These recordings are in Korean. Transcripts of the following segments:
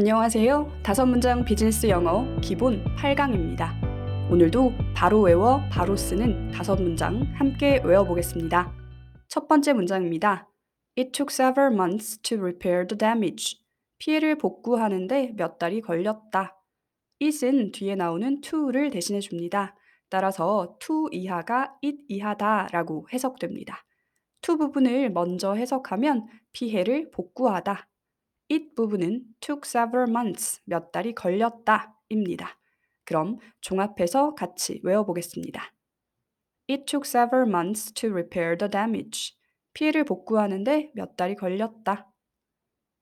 안녕하세요. 다섯 문장 비즈니스 영어 기본 8강입니다. 오늘도 바로 외워 바로 쓰는 다섯 문장 함께 외워보겠습니다. 첫 번째 문장입니다. It took several months to repair the damage. 피해를 복구하는데 몇 달이 걸렸다. it은 뒤에 나오는 to를 대신해 줍니다. 따라서 to 이하가 it 이하다 라고 해석됩니다. to 부분을 먼저 해석하면 피해를 복구하다. It 부분은 took several months, 몇 달이 걸렸다 입니다. 그럼 종합해서 같이 외워보겠습니다. It took several months to repair the damage. 피해를 복구하는데 몇 달이 걸렸다.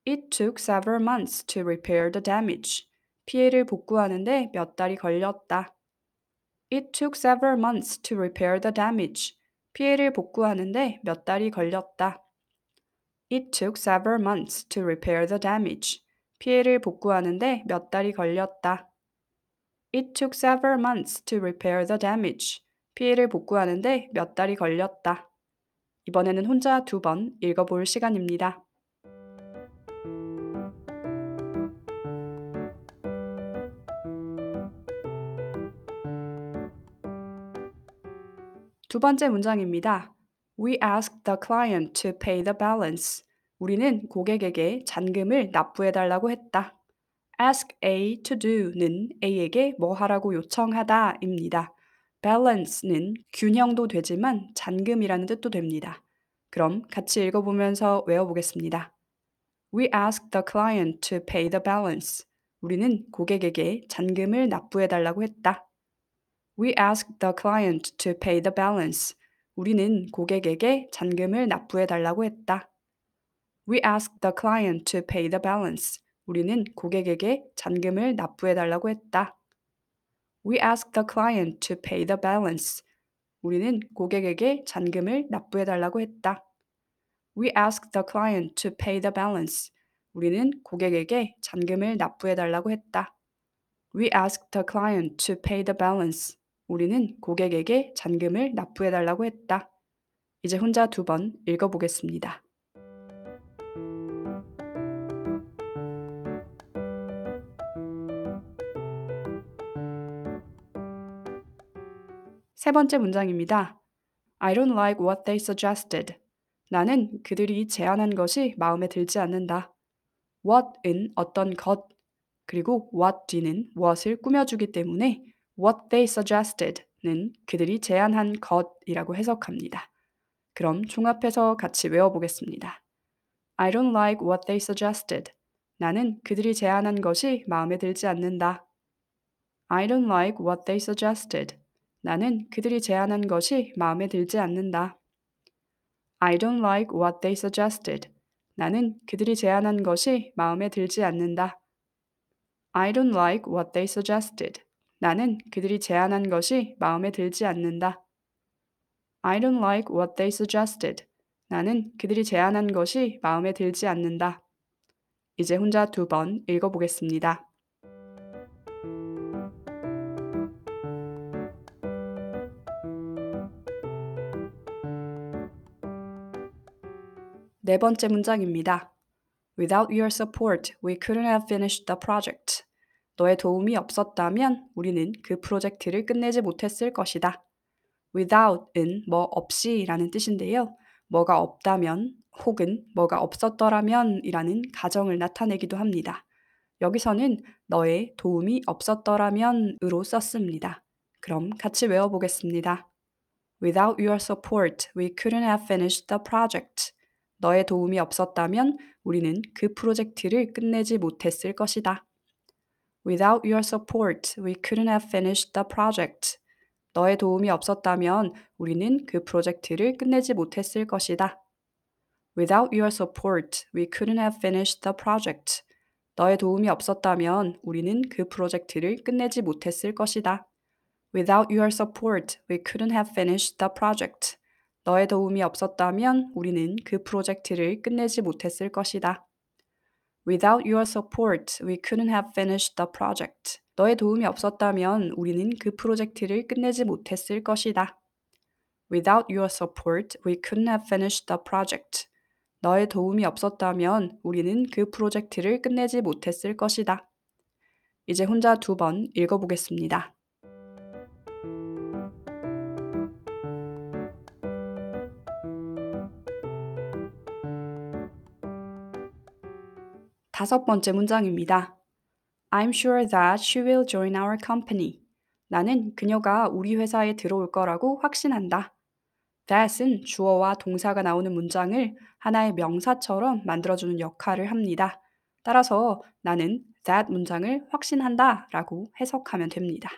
It took several months to repair the damage. 피해를 복구하는데 몇 달이 걸렸다. It took several months to repair the damage. 피해를 복구하는데 몇 달이 걸렸다. It took several months to repair the damage. 피해를 복구하는데 몇 달이 걸렸다. It took several months to repair the damage. 피해를 복구하는데 몇 달이 걸렸다. 이번에는 혼자 두 번 읽어볼 시간입니다. 두 번째 문장입니다. We asked the client to pay the balance. 우리는 고객에게 잔금을 납부해 달라고 했다. ask A to do는 A에게 뭐 하라고 요청하다입니다. balance는 균형도 되지만 잔금이라는 뜻도 됩니다. 그럼 같이 읽어보면서 외워보겠습니다. We asked the client to pay the balance. 우리는 고객에게 잔금을 납부해 달라고 했다. We asked the client to pay the balance. 우리는 고객에게 잔금을 납부해 달라고 했다. We asked the client to pay the balance. 우리는 고객에게 잔금을 납부해 달라고 했다. We asked the client to pay the balance. 우리는 고객에게 잔금을 납부해 달라고 했다. We asked the client to pay the balance. 우리는 고객에게 잔금을 납부해 달라고 했다. We asked the client to pay the balance. 우리는 고객에게 잔금을 납부해 달라고 했다. 이제 혼자 두 번 읽어보겠습니다. 세 번째 문장입니다. I don't like what they suggested. 나는 그들이 제안한 것이 마음에 들지 않는다. what은 어떤 것, 그리고 what 뒤는 what을 꾸며주기 때문에 what they suggested는 그들이 제안한 것이라고 해석합니다. 그럼 종합해서 같이 외워보겠습니다. I don't like what they suggested. 나는 그들이 제안한 것이 마음에 들지 않는다. I don't like what they suggested. 나는 그들이 제안한 것이 마음에 들지 않는다. I don't like what they suggested. 나는 그들이 제안한 것이 마음에 들지 않는다. I don't like what they suggested. 나는 그들이 제안한 것이 마음에 들지 않는다. I don't like what they suggested. 나는 그들이 제안한 것이 마음에 들지 않는다. 이제 혼자 두 번 읽어보겠습니다. 네 번째 문장입니다. Without your support, we couldn't have finished the project. 너의 도움이 없었다면 우리는 그 프로젝트를 끝내지 못했을 것이다. without은 뭐 없이라는 뜻인데요. 뭐가 없다면 혹은 뭐가 없었더라면 이라는 가정을 나타내기도 합니다. 여기서는 너의 도움이 없었더라면으로 썼습니다. 그럼 같이 외워보겠습니다. Without your support, we couldn't have finished the project. 너의 도움이 없었다면 우리는 그 프로젝트를 끝내지 못했을 것이다. Without your support, we couldn't have finished the project. 너의 도움이 없었다면 우리는 그 프로젝트를 끝내지 못했을 것이다. Without your support, we couldn't have finished the project. 너의 도움이 없었다면 우리는 그 프로젝트를 끝내지 못했을 것이다. Without your support, we couldn't have finished the project. 너의 도움이 없었다면 우리는 그 프로젝트를 끝내지 못했을 것이다. Without your support, we couldn't have finished the project. 너의 도움이 없었다면 우리는 그 프로젝트를 끝내지 못했을 것이다. Without your support, we couldn't have finished the project. 너의 도움이 없었다면 우리는 그 프로젝트를 끝내지 못했을 것이다. 이제 혼자 두 번 읽어보겠습니다. 다섯 번째 문장입니다. I'm sure that she will join our company. 나는 그녀가 우리 회사에 들어올 거라고 확신한다. that은 주어와 동사가 나오는 문장을 하나의 명사처럼 만들어주는 역할을 합니다. 따라서 나는 that 문장을 확신한다 라고 해석하면 됩니다.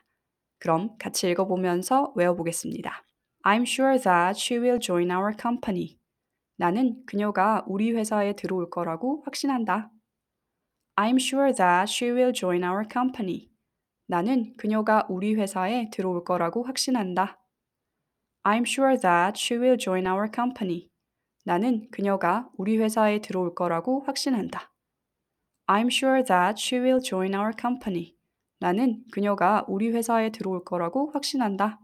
그럼 같이 읽어보면서 외워보겠습니다. I'm sure that she will join our company. 나는 그녀가 우리 회사에 들어올 거라고 확신한다. I'm sure that she will join our company. 나는 그녀가 우리 회사에 들어올 거라고 확신한다. I'm sure that she will join our company. 나는 그녀가 우리 회사에 들어올 거라고 확신한다. I'm sure that she will join our company. 나는 그녀가 우리 회사에 들어올 거라고 확신한다.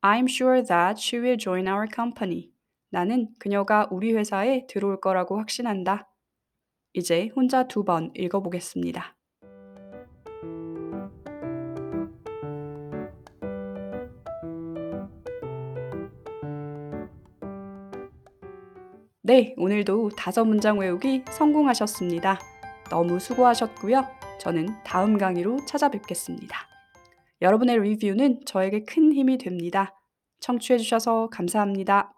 I'm sure that she will join our company. 나는 그녀가 우리 회사에 들어올 거라고 확신한다. 이제 혼자 두 번 읽어보겠습니다. 네, 오늘도 다섯 문장 외우기 성공하셨습니다. 너무 수고하셨고요. 저는 다음 강의로 찾아뵙겠습니다. 여러분의 리뷰는 저에게 큰 힘이 됩니다. 청취해주셔서 감사합니다.